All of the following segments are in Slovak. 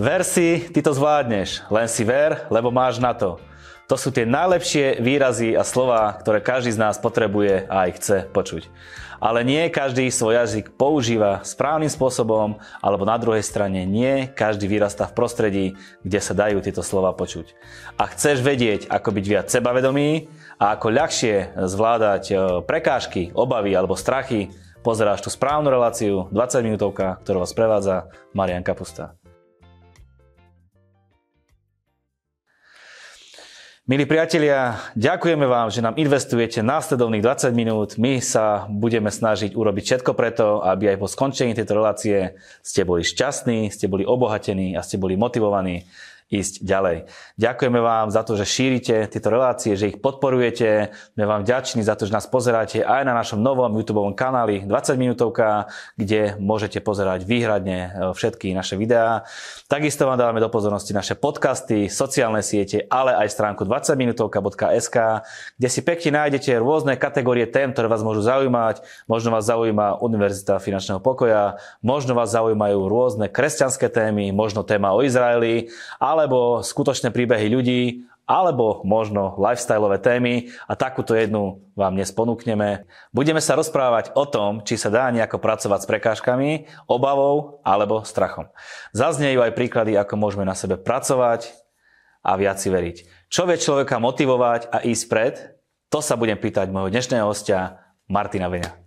Ver si, ty to zvládneš. Len si ver, lebo máš na to. To sú tie najlepšie výrazy a slova, ktoré každý z nás potrebuje a aj chce počuť. Ale nie každý svoj jazyk používa správnym spôsobom, alebo na druhej strane nie každý vyrastá v prostredí, kde sa dajú tieto slova počuť. A chceš vedieť, ako byť viac sebavedomý a ako ľahšie zvládať e, prekážky, obavy alebo strachy, pozeráš tú správnu reláciu 20 minútovka, ktorú vás prevádza Marian Kapusta. Milí priatelia, ďakujeme vám, že nám investujete následovných 20 minút. My sa budeme snažiť urobiť všetko preto, aby aj po skončení tejto relácie ste boli šťastní, ste boli obohatení a ste boli motivovaní ísť ďalej. Ďakujeme vám za to, že šírite tieto relácie, že ich podporujete. Sme vám vďační za to, že nás pozeráte aj na našom novom YouTube kanáli 20 minútovka, kde môžete pozerať výhradne e, všetky naše videá. Takisto vám dávame do pozornosti naše podcasty, sociálne siete, ale aj stránku 20minutovka.sk, kde si pekne nájdete rôzne kategórie tém, ktoré vás môžu zaujímať. Možno vás zaujíma Univerzita finančného pokoja, možno vás zaujímajú rôzne kresťanské témy, možno téma o Izraeli, ale alebo skutočné príbehy ľudí, alebo možno lifestyleové témy a takúto jednu vám dnes ponúkneme. Budeme sa rozprávať o tom, či sa dá nejako pracovať s prekážkami, obavou alebo strachom. Zaznejú aj príklady, ako môžeme na sebe pracovať a viac si veriť. Čo vie človeka motivovať a ísť pred? To sa budem pýtať môjho dnešného hostia Martina Veňa.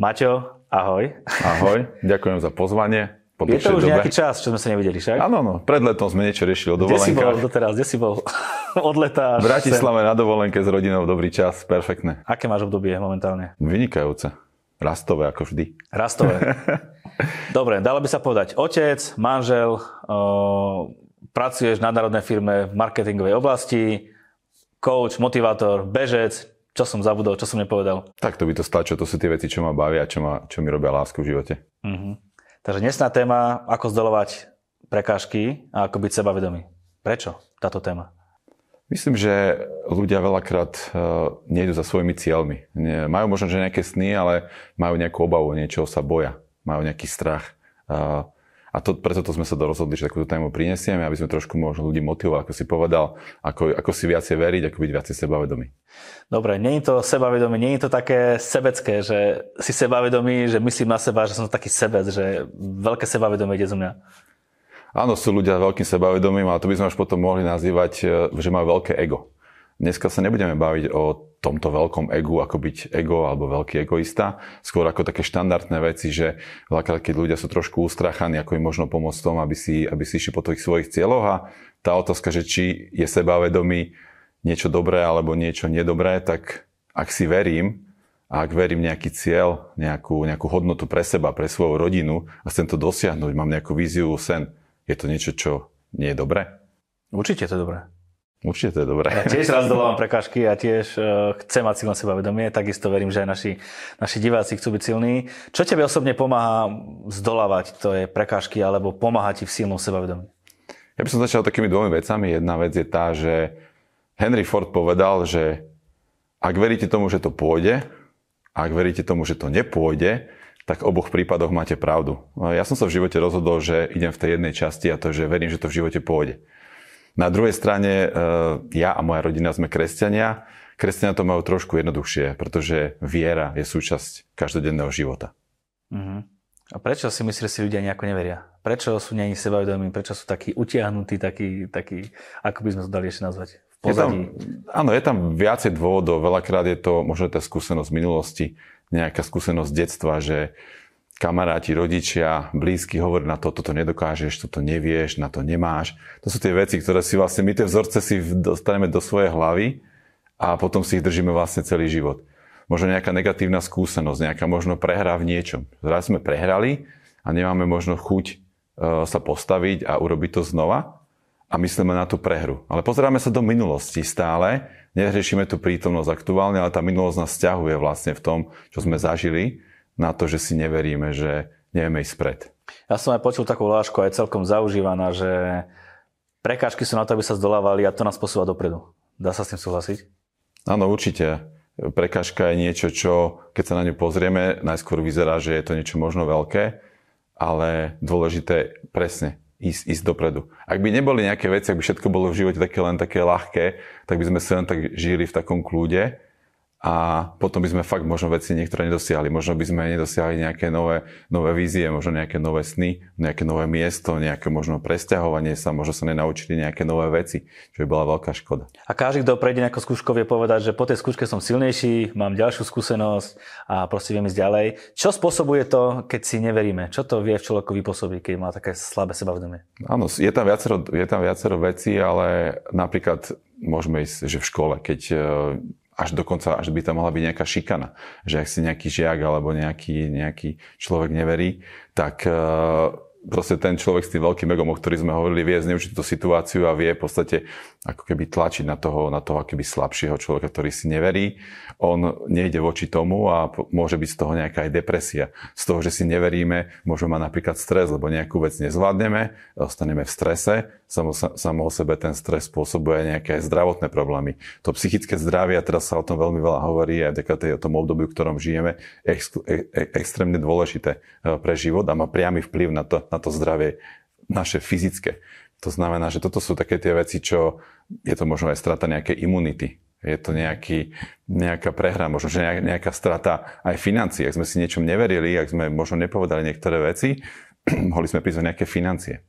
Maťo, ahoj. Ahoj, ďakujem za pozvanie po Je to už dobe. nejaký čas, čo sme sa nevideli, však? Áno, no, pred letom sme niečo riešili o dovolenkách. Kde si bol doteraz? Kde si bol? Od leta V Bratislave sem. na dovolenke s rodinou, dobrý čas, perfektné. Aké máš obdobie momentálne? Vynikajúce. Rastové, ako vždy. Rastové. Dobre, dalo by sa povedať otec, manžel, o, pracuješ v nadnárodnej firme v marketingovej oblasti, coach, motivátor, bežec, čo som zabudol, čo som nepovedal? Tak to by to stačilo, to sú tie veci, čo ma bavia, čo, ma, čo mi robia lásku v živote. Uh-huh. Takže dnesná téma, ako zdolovať prekážky a ako byť sebavedomý. Prečo táto téma? Myslím, že ľudia veľakrát uh, nejdu za svojimi cieľmi. Majú možno že nejaké sny, ale majú nejakú obavu, niečoho sa boja. Majú nejaký strach. A to, preto to sme sa rozhodli, že takúto tému prinesieme, aby sme trošku možno ľudí motivovali, ako si povedal, ako, ako si viacej veriť, ako byť viacej sebavedomý. Dobre, nie je to sebavedomie, nie je to také sebecké, že si sebavedomý, že myslím na seba, že som taký sebec, že veľké sebavedomie ide zo mňa. Áno, sú ľudia veľkým sebavedomím, ale to by sme až potom mohli nazývať, e, že majú veľké ego. Dneska sa nebudeme baviť o tomto veľkom egu, ako byť ego alebo veľký egoista, skôr ako také štandardné veci, že veľakrát, keď ľudia sú trošku ustrachaní, ako im možno pomôcť tom, aby si, aby si išli po tých svojich cieľoch a tá otázka, že či je sebavedomý niečo dobré alebo niečo nedobré, tak ak si verím, a ak verím nejaký cieľ, nejakú, nejakú hodnotu pre seba, pre svoju rodinu a chcem to dosiahnuť, mám nejakú víziu, sen, je to niečo, čo nie je dobré? Určite to je dobré. Určite to je dobré. Ja tiež raz dolávam prekážky a tiež uh, chcem mať silné sebavedomie, takisto verím, že aj naši, naši diváci chcú byť silní. Čo tebe osobne pomáha zdolávať to je prekážky alebo pomáha ti v silnom sebavedomí? Ja by som začal takými dvomi vecami. Jedna vec je tá, že Henry Ford povedal, že ak veríte tomu, že to pôjde, a ak veríte tomu, že to nepôjde, tak v oboch prípadoch máte pravdu. Ja som sa v živote rozhodol, že idem v tej jednej časti a to, že verím, že to v živote pôjde. Na druhej strane, e, ja a moja rodina sme kresťania. Kresťania to majú trošku jednoduchšie, pretože viera je súčasť každodenného života. Uh-huh. A prečo si myslíš, že si ľudia nejako neveria? Prečo sú není sebavedomí? Prečo sú takí utiahnutí, takí, takí, ako by sme to dali ešte nazvať? V pozadí? Je tam, áno, je tam viacej dôvodov. Veľakrát je to možno tá skúsenosť minulosti, nejaká skúsenosť detstva, že kamaráti, rodičia, blízky hovorí na to, toto nedokážeš, toto nevieš, na to nemáš. To sú tie veci, ktoré si vlastne, my tie vzorce si dostaneme do svojej hlavy a potom si ich držíme vlastne celý život. Možno nejaká negatívna skúsenosť, nejaká možno prehra v niečom. Zraz sme prehrali a nemáme možno chuť e, sa postaviť a urobiť to znova a myslíme na tú prehru. Ale pozeráme sa do minulosti stále, neriešime tú prítomnosť aktuálne, ale tá minulosť nás stiahuje vlastne v tom, čo sme zažili na to, že si neveríme, že nevieme ísť pred. Ja som aj počul takú lášku, aj celkom zaužívaná, že prekážky sú na to, aby sa zdolávali a to nás posúva dopredu. Dá sa s tým súhlasiť? Áno, určite. Prekážka je niečo, čo keď sa na ňu pozrieme, najskôr vyzerá, že je to niečo možno veľké, ale dôležité presne ísť, ísť dopredu. Ak by neboli nejaké veci, ak by všetko bolo v živote také len také ľahké, tak by sme sa len tak žili v takom kľude a potom by sme fakt možno veci niektoré nedosiahli. Možno by sme nedosiahli nejaké nové, nové vízie, možno nejaké nové sny, nejaké nové miesto, nejaké možno presťahovanie sa, možno sa nenaučili nejaké nové veci, čo by bola veľká škoda. A každý, kto prejde nejakou skúškou, vie povedať, že po tej skúške som silnejší, mám ďalšiu skúsenosť a proste viem ísť ďalej. Čo spôsobuje to, keď si neveríme? Čo to vie v človeku vypôsobiť, keď má také slabé sebavedomie? Áno, je tam viacero, je tam viacero vecí, ale napríklad môžeme ísť, že v škole, keď až dokonca, až by tam mohla byť nejaká šikana. Že ak si nejaký žiak alebo nejaký, nejaký človek neverí, tak uh, proste ten človek s tým veľkým egom, o ktorý sme hovorili, vie zneužiť tú situáciu a vie v podstate ako keby tlačiť na toho, na toho akoby slabšieho človeka, ktorý si neverí. On nejde voči tomu a môže byť z toho nejaká aj depresia. Z toho, že si neveríme, môžeme mať napríklad stres, lebo nejakú vec nezvládneme, ostaneme v strese, samo, samo o sebe ten stres spôsobuje nejaké zdravotné problémy. To psychické zdravie, a teraz sa o tom veľmi veľa hovorí, aj o tom období, v ktorom žijeme, je ex, e, extrémne dôležité e, pre život a má priamy vplyv na to, na to zdravie naše fyzické. To znamená, že toto sú také tie veci, čo je to možno aj strata nejakej imunity. Je to nejaký, nejaká prehra, možno že nejaká strata aj financií. Ak sme si niečom neverili, ak sme možno nepovedali niektoré veci, mohli sme prísť o nejaké financie.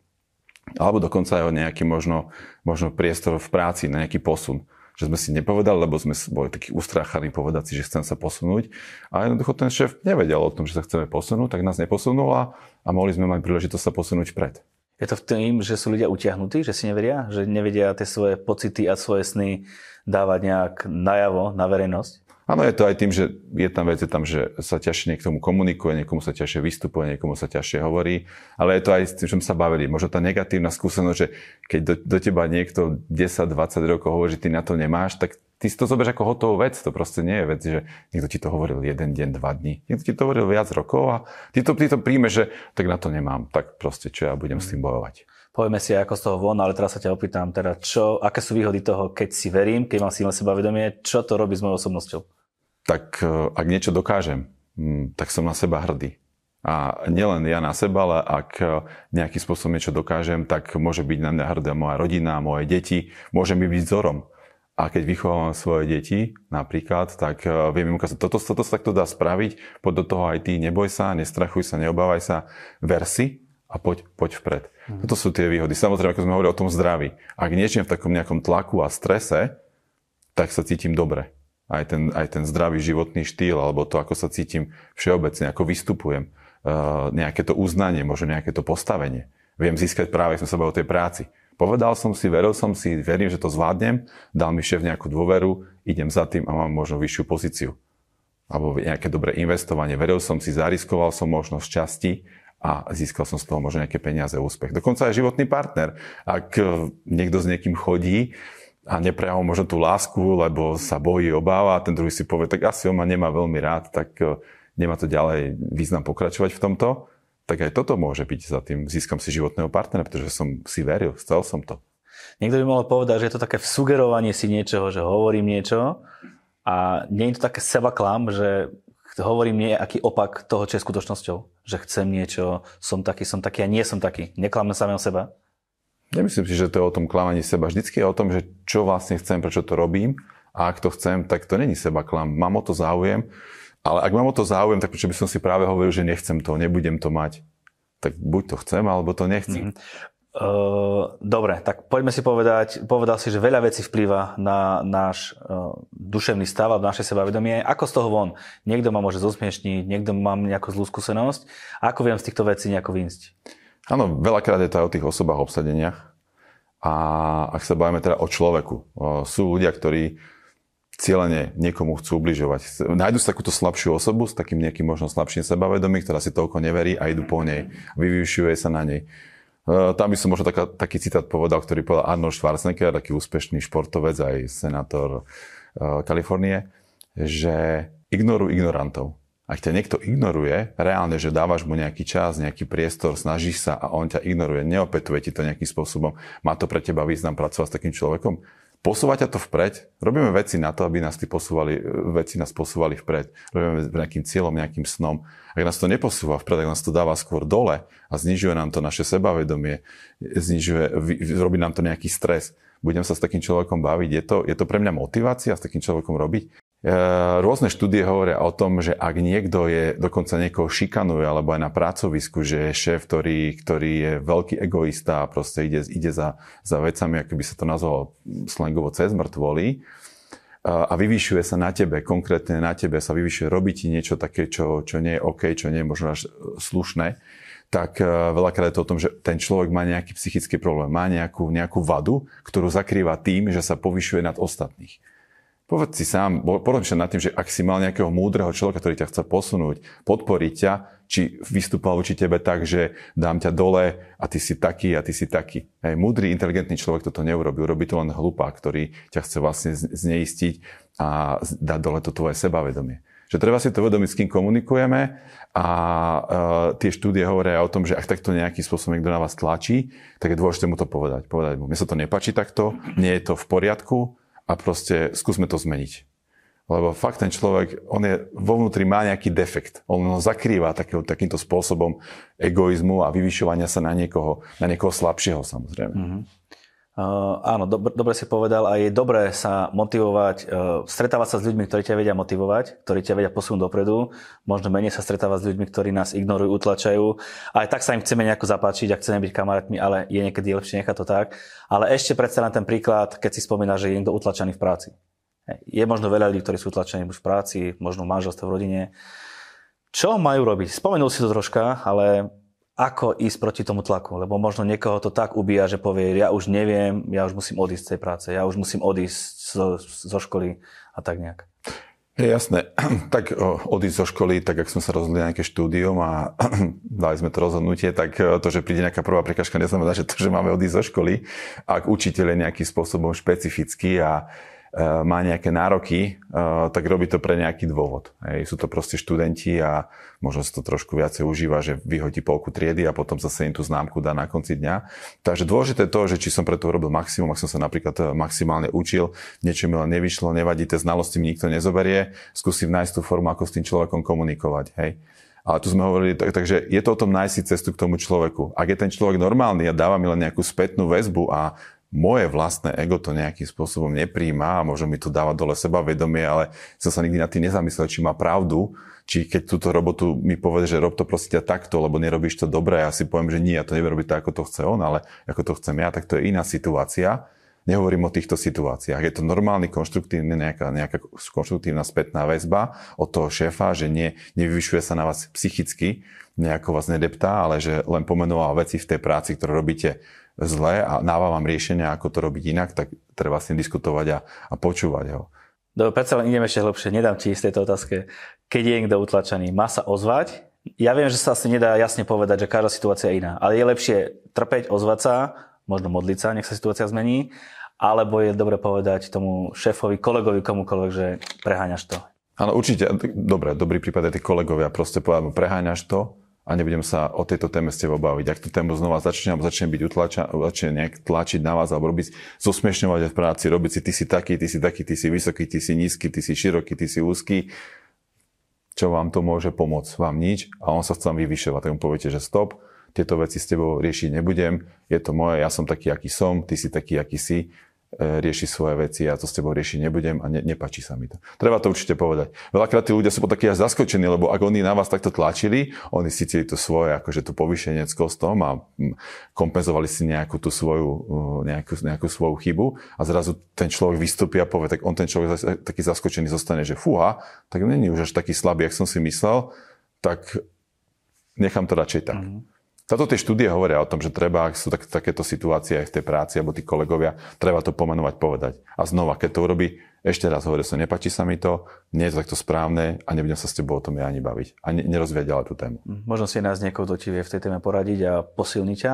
Alebo dokonca aj o nejaký možno, možno priestor v práci, na nejaký posun. Že sme si nepovedali, lebo sme boli takí ustráchaní povedať si, že chcem sa posunúť. A jednoducho ten šéf nevedel o tom, že sa chceme posunúť, tak nás neposunul a, a mohli sme mať príležitosť sa posunúť vpred. Je to v tým, že sú ľudia utiahnutí, že si neveria, že nevedia tie svoje pocity a svoje sny dávať nejak najavo na verejnosť? Áno, je to aj tým, že je tam vec, je tam, že sa ťažšie niektomu komunikuje, niekomu sa ťažšie vystupuje, niekomu sa ťažšie hovorí, ale je to aj s tým, sme sa bavili. Možno tá negatívna skúsenosť, že keď do, do teba niekto 10-20 rokov hovorí, že ty na to nemáš, tak ty si to zoberieš ako hotovú vec. To proste nie je vec, že niekto ti to hovoril jeden deň, dva dní. Niekto ti to hovoril viac rokov a ty to, ty to príjmeš, že tak na to nemám. Tak proste, čo ja budem s tým bojovať. Povieme si ako z toho von, ale teraz sa ťa opýtam, teda čo, aké sú výhody toho, keď si verím, keď mám silné sebavedomie, čo to robí s mojou osobnosťou? Tak e, ak niečo dokážem, mm, tak som na seba hrdý. A nielen ja na seba, ale ak e, nejakým spôsobom niečo dokážem, tak môže byť na mňa hrdá moja rodina, moje deti, môže mi byť vzorom. A keď vychovávam svoje deti napríklad, tak uh, viem im ukázať, toto, toto sa takto dá spraviť, poď do toho aj ty, neboj sa, nestrachuj sa, neobávaj sa, ver si a poď, poď vpred. Mm. Toto sú tie výhody. Samozrejme, ako sme hovorili o tom zdraví. Ak niečím v takom nejakom tlaku a strese, tak sa cítim dobre. Aj ten, aj ten zdravý životný štýl, alebo to, ako sa cítim všeobecne, ako vystupujem, uh, nejaké to uznanie, možno nejaké to postavenie. Viem získať práve, sme sa o tej práci Povedal som si, veril som si, verím, že to zvládnem, dal mi šéf nejakú dôveru, idem za tým a mám možno vyššiu pozíciu. Alebo nejaké dobré investovanie. Veril som si, zariskoval som možnosť časti a získal som z toho možno nejaké peniaze, úspech. Dokonca aj životný partner. Ak e, niekto s niekým chodí a neprejavil možno tú lásku, lebo sa bojí, obáva a ten druhý si povie, tak asi on ma nemá veľmi rád, tak e, nemá to ďalej význam pokračovať v tomto tak aj toto môže byť za tým, získam si životného partnera, pretože som si veril, chcel som to. Niekto by mohol povedať, že je to také sugerovanie si niečoho, že hovorím niečo a nie je to také seba klam, že hovorím nejaký opak toho, čo je skutočnosťou. Že chcem niečo, som taký, som taký a nie som taký. Neklamem samého seba. Nemyslím si, že to je o tom klamaní seba. Vždycky je o tom, že čo vlastne chcem, prečo to robím a ak to chcem, tak to není seba klam. Mám o to záujem ale ak mám o to záujem, tak prečo by som si práve hovoril, že nechcem to, nebudem to mať. Tak buď to chcem, alebo to nechcem. Mm-hmm. Dobre, tak poďme si povedať, povedal si, že veľa vecí vplýva na náš uh, duševný stav a naše sebavedomie. Ako z toho von? Niekto ma môže zosmiešniť, niekto mám nejakú zlú skúsenosť. Ako viem z týchto vecí nejako vynsť? Áno, veľakrát je to aj o tých osobách, obsadeniach. A ak sa bavíme teda o človeku, sú ľudia, ktorí cieľene niekomu chcú ubližovať. Nájdu si takúto slabšiu osobu s takým nejakým možno slabším sebavedomím, ktorá si toľko neverí a idú po nej. Vyvyšuje sa na nej. E, tam by som možno taká, taký citát povedal, ktorý povedal Arnold Schwarzenegger, taký úspešný športovec, aj senátor e, Kalifornie, že ignoruj ignorantov. Ak ťa niekto ignoruje, reálne, že dávaš mu nejaký čas, nejaký priestor, snažíš sa a on ťa ignoruje, neopetuje ti to nejakým spôsobom, má to pre teba význam pracovať s takým človekom? Posúva ťa to vpred. Robíme veci na to, aby nás tí posúvali, veci nás posúvali vpred. Robíme nejakým cieľom, nejakým snom. Ak nás to neposúva vpred, ak nás to dáva skôr dole a znižuje nám to naše sebavedomie, znižuje, robí nám to nejaký stres, budem sa s takým človekom baviť. Je to, je to pre mňa motivácia s takým človekom robiť? E, rôzne štúdie hovoria o tom, že ak niekto je, dokonca niekoho šikanuje, alebo aj na pracovisku, že je šéf, ktorý, ktorý je veľký egoista a proste ide, ide za, za vecami, ako by sa to nazvalo slangovo cez mŕtvoly, a vyvyšuje sa na tebe, konkrétne na tebe sa vyvyšuje, robí ti niečo také, čo, čo nie je OK, čo nie je možno až slušné, tak veľakrát je to o tom, že ten človek má nejaký psychický problém, má nejakú, nejakú vadu, ktorú zakrýva tým, že sa povyšuje nad ostatných. Povedz si sám, porozmýšľaj nad tým, že ak si mal nejakého múdreho človeka, ktorý ťa chce posunúť, podporiť ťa, či vystúpal voči tebe tak, že dám ťa dole a ty si taký a ty si taký. Hej, múdry, inteligentný človek toto neurobi. Urobí to len hlupák, ktorý ťa chce vlastne zneistiť a dať dole to tvoje sebavedomie. Že treba si to vedomiť, s kým komunikujeme a uh, tie štúdie hovoria o tom, že ak takto nejakým spôsobom niekto na vás tlačí, tak je dôležité mu to povedať. Povedať mu, mne sa to nepáči takto, nie je to v poriadku, a proste skúsme to zmeniť. Lebo fakt ten človek, on je vo vnútri má nejaký defekt. On ho zakrýva taký, takýmto spôsobom egoizmu a vyvyšovania sa na niekoho, na niekoho slabšieho samozrejme. Mm-hmm. Uh, áno, dob- dobre si povedal a je dobré sa motivovať, uh, stretávať sa s ľuďmi, ktorí ťa vedia motivovať, ktorí ťa vedia posunúť dopredu, možno menej sa stretávať s ľuďmi, ktorí nás ignorujú, utlačajú. Aj tak sa im chceme nejako zapáčiť a chceme byť kamarátmi, ale je niekedy lepšie nechať to tak. Ale ešte predsa na ten príklad, keď si spomína, že je niekto utlačený v práci. Je možno veľa ľudí, ktorí sú utlačení už v práci, možno v manželstve, v rodine. Čo majú robiť? Spomenul si to troška, ale ako ísť proti tomu tlaku, lebo možno niekoho to tak ubíja, že povie, ja už neviem, ja už musím odísť z tej práce, ja už musím odísť zo, zo školy a tak nejak. Je jasné. Tak odísť zo školy, tak ak sme sa rozhodli na nejaké štúdium a dali sme to rozhodnutie, tak to, že príde nejaká prvá prekažka, neznamená, že to, že máme odísť zo školy. Ak učiteľ je nejakým spôsobom špecifický a E, má nejaké nároky, e, tak robí to pre nejaký dôvod. Hej. Sú to proste študenti a možno sa to trošku viacej užíva, že vyhodí polku triedy a potom zase im tú známku dá na konci dňa. Takže dôležité je to, že či som preto robil maximum, ak som sa napríklad e, maximálne učil, niečo mi len nevyšlo, nevadí, tie znalosti mi nikto nezoberie, skúsim nájsť tú formu, ako s tým človekom komunikovať. Hej. Ale tu sme hovorili, tak, takže je to o tom nájsť cestu k tomu človeku. Ak je ten človek normálny a dáva mi len nejakú spätnú väzbu a moje vlastné ego to nejakým spôsobom nepríjma a možno mi to dáva dole seba vedomie, ale som sa nikdy nad tým nezamyslel, či má pravdu, či keď túto robotu mi povie, že rob to proste takto, lebo nerobíš to dobre, ja si poviem, že nie, ja to neviem robiť tak, ako to chce on, ale ako to chcem ja, tak to je iná situácia. Nehovorím o týchto situáciách. Je to normálny, konštruktívny, nejaká, nejaká konštruktívna spätná väzba od toho šéfa, že nie, nevyvyšuje sa na vás psychicky, nejako vás nedeptá, ale že len pomenoval veci v tej práci, ktoré robíte zle a dáva vám riešenia, ako to robiť inak, tak treba s ním diskutovať a, a počúvať ho. Dobre, predsa len ideme ešte hlbšie, nedám ti z tejto otázke. Keď je niekto utlačený, má sa ozvať? Ja viem, že sa asi nedá jasne povedať, že každá situácia je iná, ale je lepšie trpeť, ozvať sa, možno modliť sa, nech sa situácia zmení, alebo je dobre povedať tomu šéfovi, kolegovi, komukoľvek, že preháňaš to. Áno, určite. Dobre, dobrý prípad je tí kolegovia. Proste povedať preháňaš to, a nebudem sa o tejto téme s tebou baviť. Ak tú tému znova začne, alebo začne byť utlača, začne nejak tlačiť na vás, alebo robiť, zosmiešňovať v práci, robiť si, ty si taký, ty si taký, ty si vysoký, ty si nízky, ty si široký, ty si úzky, čo vám to môže pomôcť? Vám nič a on sa chce vyvyšovať. Tak mu poviete, že stop, tieto veci s tebou riešiť nebudem, je to moje, ja som taký, aký som, ty si taký, aký si, rieši svoje veci a to s tebou riešiť nebudem a ne, nepačí sa mi to. Treba to určite povedať. Veľakrát tí ľudia sú takí až zaskočení, lebo ak oni na vás takto tlačili, oni cítili to svoje, akože to povýšenie s kostom a kompenzovali si nejakú tú svoju, nejakú, nejakú svoju chybu a zrazu ten človek vystúpi a povie, tak on ten človek taký zaskočený zostane, že fúha, tak není už až taký slabý, jak som si myslel, tak nechám to radšej tak. Mm-hmm. Táto tie štúdie hovoria o tom, že treba, ak sú tak, takéto situácie aj v tej práci, alebo tí kolegovia, treba to pomenovať, povedať. A znova, keď to urobí, ešte raz hovorí sa, nepačí sa mi to, nie je to takto správne a nebudem sa s tebou o tom ja ani baviť. A ne, nerozvíjať ďalej tú tému. Hm, možno si nás niekoho, kto ti vie v tej téme poradiť a posilniť ťa.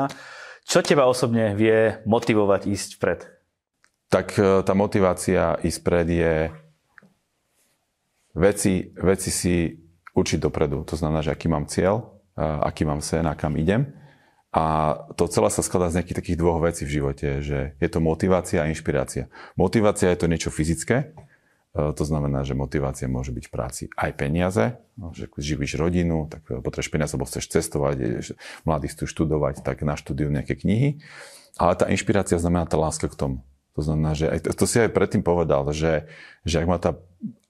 Čo teba osobne vie motivovať ísť vpred? Tak e, tá motivácia ísť vpred je veci, veci si učiť dopredu. To znamená, že aký mám cieľ, aký mám sen a kam idem. A to celé sa skladá z nejakých takých dvoch vecí v živote, že je to motivácia a inšpirácia. Motivácia je to niečo fyzické, e, to znamená, že motivácia môže byť v práci aj peniaze, no, že živíš rodinu, tak potrebuješ peniaze, alebo chceš cestovať, mladí chcú študovať, tak na štúdiu nejaké knihy. Ale tá inšpirácia znamená tá láska k tomu. To znamená, že aj, to si aj predtým povedal, že, že ak, ma tá,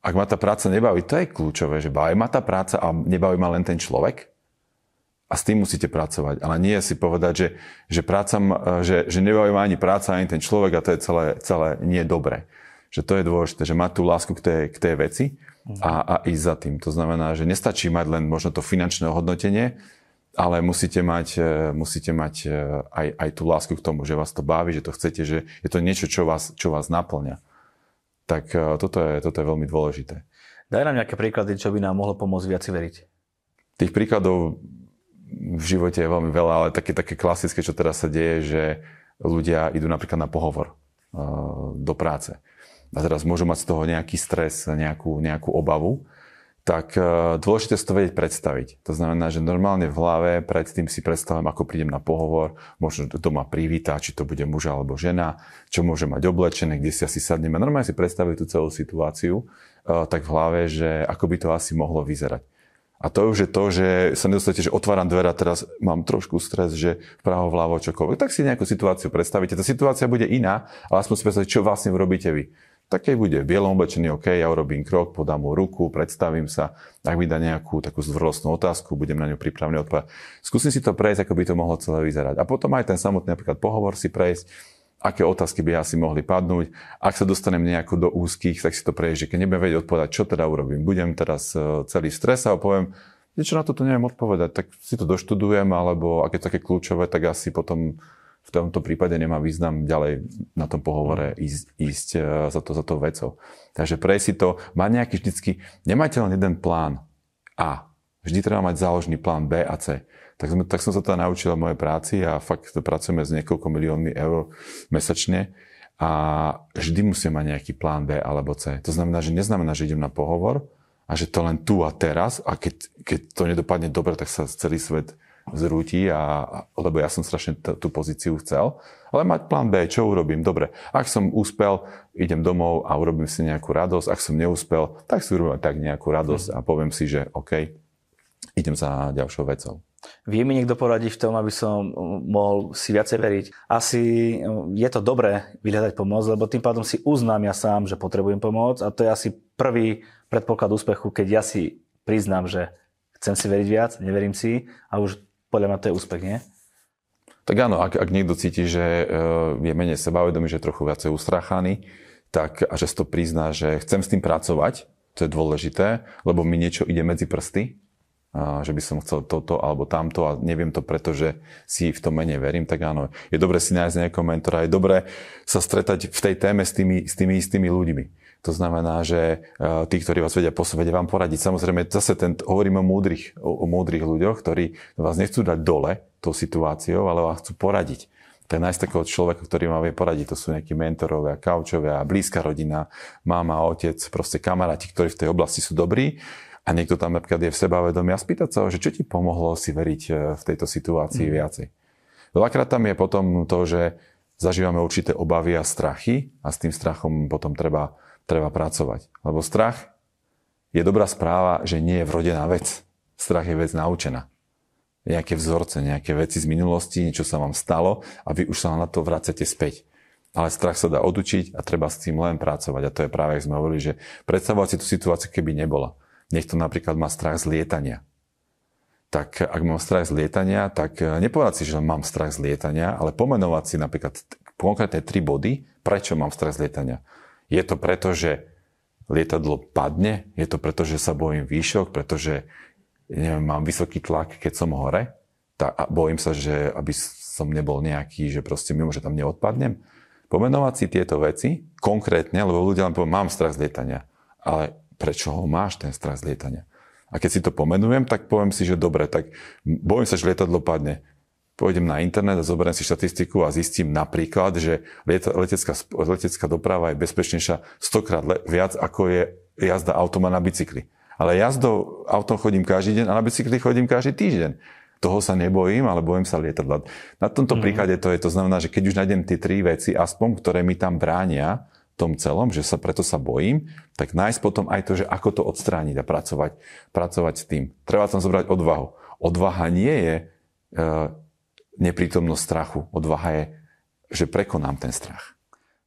ak ma tá práca nebaví, to je kľúčové, že baví ma tá práca a nebaví ma len ten človek, a s tým musíte pracovať. Ale nie si povedať, že, že, práca, že, že nebaví ani práca, ani ten človek a to je celé, celé nie dobre. Že to je dôležité, že mať tú lásku k tej, k tej veci a, a ísť za tým. To znamená, že nestačí mať len možno to finančné hodnotenie, ale musíte mať, e, musíte mať e, aj, aj tú lásku k tomu, že vás to baví, že to chcete, že je to niečo, čo vás, čo vás naplňa. Tak e, toto je, toto je veľmi dôležité. Daj nám nejaké príklady, čo by nám mohlo pomôcť viac veriť. Tých príkladov v živote je veľmi veľa, ale také, také klasické, čo teraz sa deje, že ľudia idú napríklad na pohovor uh, do práce. A teraz môžu mať z toho nejaký stres, nejakú, nejakú obavu, tak uh, dôležité si to vedieť predstaviť. To znamená, že normálne v hlave predtým si predstavím, ako prídem na pohovor, možno doma privítať, či to bude muž alebo žena, čo môže mať oblečené, kde si asi sadneme. Normálne si predstaviť tú celú situáciu, uh, tak v hlave, že ako by to asi mohlo vyzerať. A to už je to, že sa nedostanete, že otváram dvere a teraz mám trošku stres, že vpravo, vľavo, čokoľvek. Tak si nejakú situáciu predstavíte. Tá situácia bude iná, ale aspoň si predstavíte, čo vlastne urobíte vy. Tak keď bude v bielom oblečený, OK, ja urobím krok, podám mu ruku, predstavím sa, ak mi dá nejakú takú zdvorlostnú otázku, budem na ňu pripravený odpovedať. Skúsim si to prejsť, ako by to mohlo celé vyzerať. A potom aj ten samotný napríklad pohovor si prejsť, aké otázky by asi mohli padnúť. Ak sa dostanem nejako do úzkých, tak si to prejde, že keď nebudem vedieť odpovedať, čo teda urobím. Budem teraz e, celý stres a poviem, že čo na toto neviem odpovedať, tak si to doštudujem, alebo ak je také kľúčové, tak asi potom v tomto prípade nemá význam ďalej na tom pohovore ísť, ísť e, za to, za to vecou. Takže prej si to, má nejaký vždycky, nemajte len jeden plán A. Vždy treba mať záložný plán B a C. Tak, sme, tak som sa to naučil v mojej práci a fakt pracujeme s niekoľko miliónmi eur mesačne a vždy musím mať nejaký plán B alebo C. To znamená, že neznamená, že idem na pohovor a že to len tu a teraz a keď, keď to nedopadne dobre, tak sa celý svet zrúti, a, lebo ja som strašne t- tú pozíciu chcel. Ale mať plán B, čo urobím? Dobre, ak som úspel, idem domov a urobím si nejakú radosť. Ak som neúspel, tak si urobím tak nejakú radosť a poviem si, že OK, idem za ďalšou vecou. Vie mi niekto poradiť v tom, aby som mohol si viacej veriť? Asi je to dobré vyhľadať pomoc, lebo tým pádom si uznám ja sám, že potrebujem pomoc a to je asi prvý predpoklad úspechu, keď ja si priznám, že chcem si veriť viac, neverím si a už podľa mňa to je úspech, nie? Tak áno, ak, ak niekto cíti, že e, je menej sebavedomý, že je trochu viacej ustráchaný, tak a že si to prizná, že chcem s tým pracovať, to je dôležité, lebo mi niečo ide medzi prsty, že by som chcel toto alebo tamto a neviem to preto, že si v tom menej verím, tak áno, je dobre si nájsť nejakého mentora, je dobre sa stretať v tej téme s tými, s tými istými ľuďmi. To znamená, že e, tí, ktorí vás vedia posúvať, vám poradiť. Samozrejme, zase ten, hovorím o múdrych, o, o múdrych ľuďoch, ktorí vás nechcú dať dole tou situáciou, ale vás chcú poradiť. Ten nájsť takého človeka, ktorý vám vie poradiť, to sú nejakí mentorovia, kaučovia, blízka rodina, mama, otec, proste kamaráti, ktorí v tej oblasti sú dobrí a niekto tam napríklad je v sebavedomí a spýtať sa, že čo ti pomohlo si veriť e, v tejto situácii mm. viacej. Veľakrát tam je potom to, že zažívame určité obavy a strachy a s tým strachom potom treba, treba pracovať. Lebo strach je dobrá správa, že nie je vrodená vec. Strach je vec naučená. Nejaké vzorce, nejaké veci z minulosti, niečo sa vám stalo a vy už sa na to vracate späť. Ale strach sa dá odučiť a treba s tým len pracovať. A to je práve, ako sme hovorili, že predstavovať si tú situáciu, keby nebola. Niekto napríklad má strach z lietania. Tak ak mám strach z lietania, tak eh, nepovedať si, že mám strach z lietania, ale pomenovať si napríklad konkrétne tri body, prečo mám strach z lietania. Je to preto, že lietadlo padne? Je to preto, že sa bojím výšok? Pretože neviem, mám vysoký tlak, keď som hore? Tá, a bojím sa, že aby som nebol nejaký, že proste mimo, že tam neodpadnem? Pomenovať si tieto veci konkrétne, lebo ľudia len povedia, mám strach z lietania. Ale prečo ho máš, ten z lietania. A keď si to pomenujem, tak poviem si, že dobre, tak bojím sa, že lietadlo padne. Pôjdem na internet a zoberiem si štatistiku a zistím napríklad, že letecká, letecká doprava je bezpečnejšia stokrát viac, ako je jazda autom na bicykli. Ale jazdou autom chodím každý deň a na bicykli chodím každý týždeň. toho sa nebojím, ale bojím sa lietadla. Na tomto mm. príklade to je, to znamená, že keď už nájdem tie tri veci, aspoň, ktoré mi tam bránia, tom celom, že sa preto sa bojím, tak nájsť potom aj to, že ako to odstrániť a pracovať, pracovať s tým. Treba tam zobrať odvahu. Odvaha nie je e, neprítomnosť strachu. Odvaha je, že prekonám ten strach.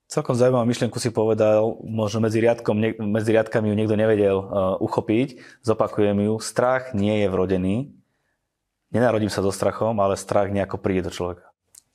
Celkom zaujímavú myšlienku si povedal, možno medzi, riadkom, medzi riadkami ju niekto nevedel uh, uchopiť. Zopakujem ju. Strach nie je vrodený. Nenarodím sa so strachom, ale strach nejako príde do človeka.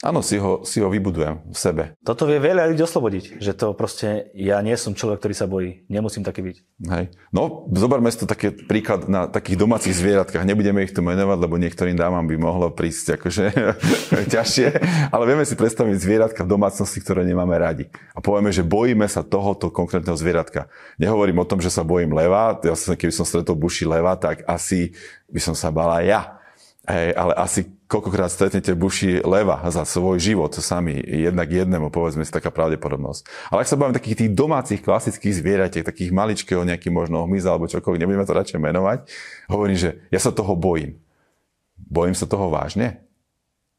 Áno, si ho, si ho vybudujem v sebe. Toto vie veľa ľudí oslobodiť, že to proste, ja nie som človek, ktorý sa bojí, nemusím taký byť. Hej. No, zoberme si to také príklad na takých domácich zvieratkách, nebudeme ich tu menovať, lebo niektorým dámam by mohlo prísť akože ťažšie, ale vieme si predstaviť zvieratka v domácnosti, ktoré nemáme radi. A povieme, že bojíme sa tohoto konkrétneho zvieratka. Nehovorím o tom, že sa bojím leva, ja som, keby som stretol buši leva, tak asi by som sa bala ja Hej, ale asi koľkokrát stretnete buši leva za svoj život sami, jednak jednému, povedzme si taká pravdepodobnosť. Ale ak sa bavím takých tých domácich klasických zvieratiek, takých maličkého, nejaký možno hmyz alebo čokoľvek, nebudeme to radšej menovať, hovorím, že ja sa toho bojím. Bojím sa toho vážne?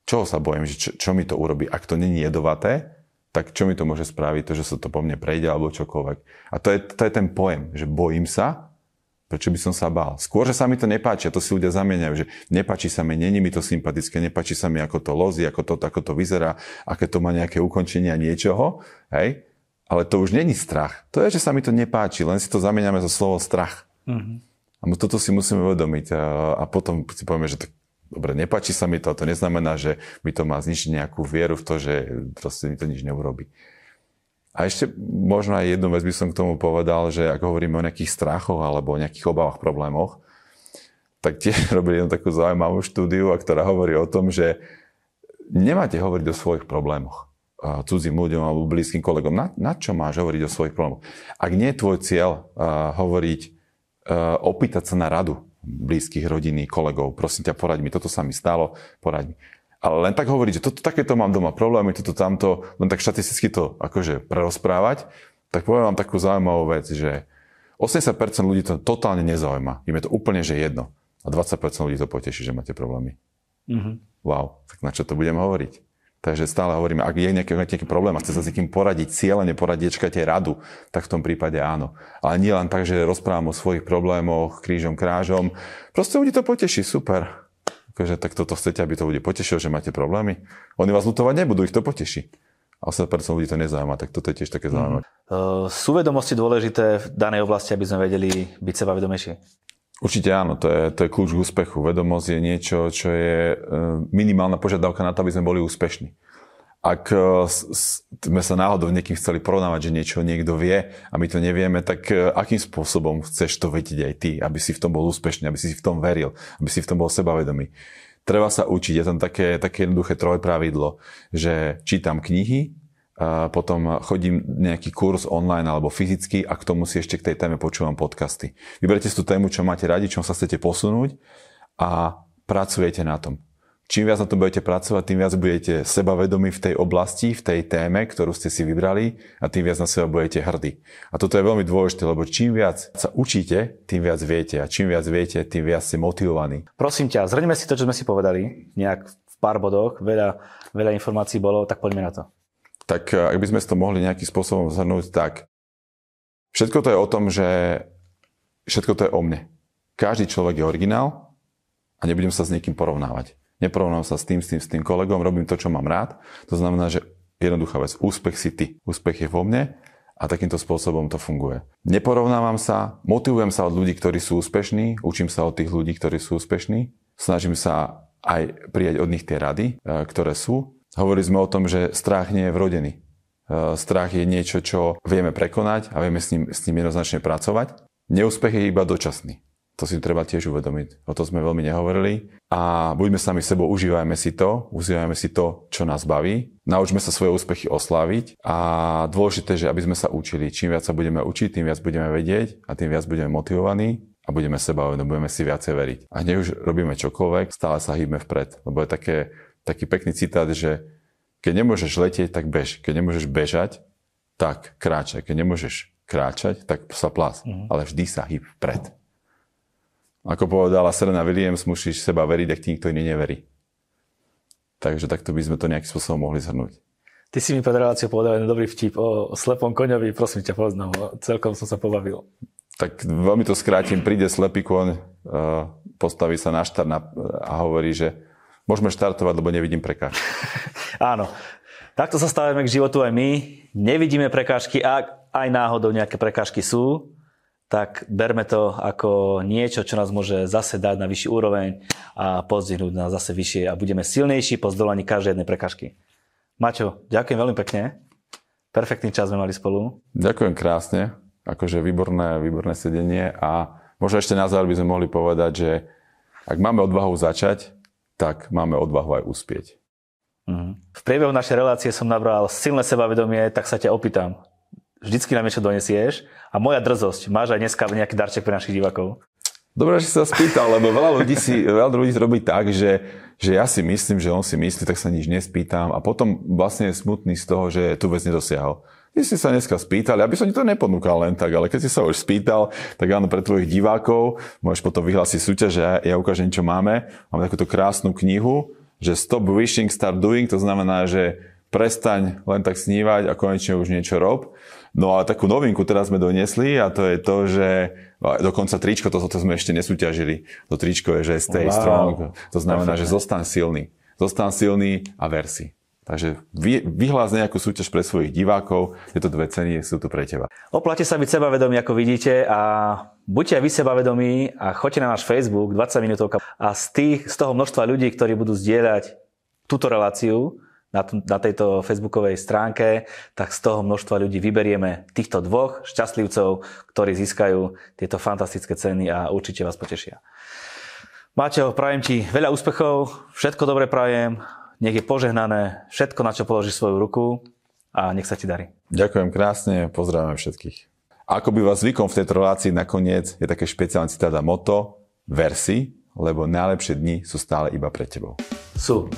Čoho sa bojím? Že čo, čo mi to urobí? Ak to není jedovaté, tak čo mi to môže spraviť? To, že sa to po mne prejde alebo čokoľvek. A to je, to je ten pojem, že bojím sa Prečo by som sa bál? Skôr, že sa mi to nepáči, a to si ľudia zamieňajú, že nepáči sa mi, není mi to sympatické, nepáči sa mi, ako to lozí, ako to, ako to vyzerá, aké to má nejaké ukončenia niečoho, hej? Ale to už není strach. To je, že sa mi to nepáči, len si to zamieňame za slovo strach. Mm-hmm. A toto si musíme uvedomiť a, a potom si povieme, že to, dobre, nepáči sa mi to, a to neznamená, že mi to má zničiť nejakú vieru v to, že proste mi to nič neurobi. A ešte možno aj jednu vec by som k tomu povedal, že ak hovoríme o nejakých strachoch alebo o nejakých obavách, problémoch, tak tiež robili jednu takú zaujímavú štúdiu, ktorá hovorí o tom, že nemáte hovoriť o svojich problémoch cudzím ľuďom alebo blízkym kolegom. Na, na čo máš hovoriť o svojich problémoch? Ak nie je tvoj cieľ uh, hovoriť, uh, opýtať sa na radu blízkych rodiny, kolegov, prosím ťa, poraď mi, toto sa mi stalo, poraď mi. Ale len tak hovoriť, že toto, takéto mám doma problémy, toto tamto, len tak štatisticky to akože prerozprávať, tak poviem vám takú zaujímavú vec, že 80% ľudí to totálne nezaujíma. Im je to úplne, že jedno. A 20% ľudí to poteší, že máte problémy. Mm-hmm. Wow, tak na čo to budem hovoriť? Takže stále hovoríme, ak je nejaký, nejaký problém a chce sa s niekým poradiť, cieľene poradiť, čakajte radu, tak v tom prípade áno. Ale nie len tak, že rozprávam o svojich problémoch krížom, krážom. Proste ľudí to poteší, super akože, tak toto chcete, aby to ľudí potešilo, že máte problémy. Oni vás lutovať nebudú, ich to poteší. A 80% ľudí to nezaujíma, tak toto je tiež také zaujímavé. Mm. Uh, sú vedomosti dôležité v danej oblasti, aby sme vedeli byť seba vedomejší? Určite áno, to je, to je kľúč k úspechu. Vedomosť je niečo, čo je minimálna požiadavka na to, aby sme boli úspešní ak e, sme sa náhodou niekým chceli porovnávať, že niečo niekto vie a my to nevieme, tak e, akým spôsobom chceš to vedieť aj ty, aby si v tom bol úspešný, aby si v tom veril, aby si v tom bol sebavedomý. Treba sa učiť, je tam také, také jednoduché trojpravidlo, že čítam knihy, potom chodím nejaký kurz online alebo fyzicky a k tomu si ešte k tej téme počúvam podcasty. Vyberte si tú tému, čo máte radi, čom sa chcete posunúť a pracujete na tom. Čím viac na tom budete pracovať, tým viac budete sebavedomí v tej oblasti, v tej téme, ktorú ste si vybrali a tým viac na seba budete hrdí. A toto je veľmi dôležité, lebo čím viac sa učíte, tým viac viete a čím viac viete, tým viac ste motivovaní. Prosím ťa, zhrňme si to, čo sme si povedali, nejak v pár bodoch, veľa, veľa informácií bolo, tak poďme na to. Tak ak by sme to mohli nejakým spôsobom zhrnúť, tak všetko to je o tom, že všetko to je o mne. Každý človek je originál a nebudem sa s niekým porovnávať. Neporovnám sa s tým, s tým, s tým kolegom, robím to, čo mám rád. To znamená, že jednoduchá vec, úspech si ty. Úspech je vo mne a takýmto spôsobom to funguje. Neporovnávam sa, motivujem sa od ľudí, ktorí sú úspešní, učím sa od tých ľudí, ktorí sú úspešní, snažím sa aj prijať od nich tie rady, e, ktoré sú. Hovorili sme o tom, že strach nie je vrodený. E, strach je niečo, čo vieme prekonať a vieme s ním, s ním jednoznačne pracovať. Neúspech je iba dočasný. To si treba tiež uvedomiť. O to sme veľmi nehovorili. A buďme sami sebou, užívajme si to, užívajme si to, čo nás baví. Naučme sa svoje úspechy osláviť a dôležité, že aby sme sa učili. Čím viac sa budeme učiť, tým viac budeme vedieť a tým viac budeme motivovaní a budeme seba budeme si viacej veriť. A nech už robíme čokoľvek, stále sa hýbme vpred. Lebo je také, taký pekný citát, že keď nemôžeš letieť, tak bež. Keď nemôžeš bežať, tak kráčaj. Keď nemôžeš kráčať, tak sa plás. Mm. Ale vždy sa hýb vpred. Ako povedala Serena Williams, musíš seba veriť, ak ti nikto iný neverí. Takže takto by sme to nejakým spôsobom mohli zhrnúť. Ty si mi pred reláciou povedal jeden dobrý vtip o, slepom koňovi, prosím ťa poznám, celkom som sa pobavil. Tak veľmi to skrátim, príde slepý koň, postaví sa na štart a hovorí, že môžeme štartovať, lebo nevidím prekážky. Áno, takto sa stavíme k životu aj my. Nevidíme prekážky, ak aj náhodou nejaké prekážky sú, tak berme to ako niečo, čo nás môže zase dať na vyšší úroveň a pozdvihnúť nás zase vyššie a budeme silnejší po zdolaní každej jednej prekažky. Maťo, ďakujem veľmi pekne. Perfektný čas sme mali spolu. Ďakujem krásne. Akože výborné, výborné sedenie a možno ešte na záver by sme mohli povedať, že ak máme odvahu začať, tak máme odvahu aj uspieť. Mhm. V priebehu našej relácie som nabral silné sebavedomie, tak sa ťa opýtam vždycky nám niečo donesieš a moja drzosť, máš aj dneska nejaký darček pre našich divákov? Dobre, že sa spýtal, lebo veľa ľudí, si, veľa ľudí robí tak, že, že ja si myslím, že on si myslí, tak sa nič nespýtam a potom vlastne je smutný z toho, že tu vec nedosiahol. Ty si sa dneska spýtal, ja by som ti to neponúkal len tak, ale keď si sa už spýtal, tak áno, pre tvojich divákov môžeš potom vyhlásiť súťaž, že ja, ja ukážem, čo máme. Máme takúto krásnu knihu, že Stop Wishing, Start Doing, to znamená, že prestaň len tak snívať a konečne už niečo rob. No a takú novinku teraz sme doniesli a to je to, že dokonca tričko, to, to sme ešte nesúťažili. To tričko je, že stay wow. strong. To znamená, že zostan silný. Zostan silný a versi. Takže vy, vyhlás nejakú súťaž pre svojich divákov, tieto dve ceny sú tu pre teba. Oplate sa byť sebavedomí, ako vidíte, a buďte aj vy sebavedomí a choďte na náš Facebook 20 minútovka a z, tých, z toho množstva ľudí, ktorí budú zdieľať túto reláciu, na, na tejto facebookovej stránke, tak z toho množstva ľudí vyberieme týchto dvoch šťastlivcov, ktorí získajú tieto fantastické ceny a určite vás potešia. Maťo, prajem ti veľa úspechov, všetko dobre prajem, nech je požehnané všetko, na čo položíš svoju ruku a nech sa ti darí. Ďakujem krásne, pozdravím všetkých. Ako by vás zvykom v tejto relácii nakoniec je také špeciálne citáda moto, versi, lebo najlepšie dni sú stále iba pred tebou. Sú.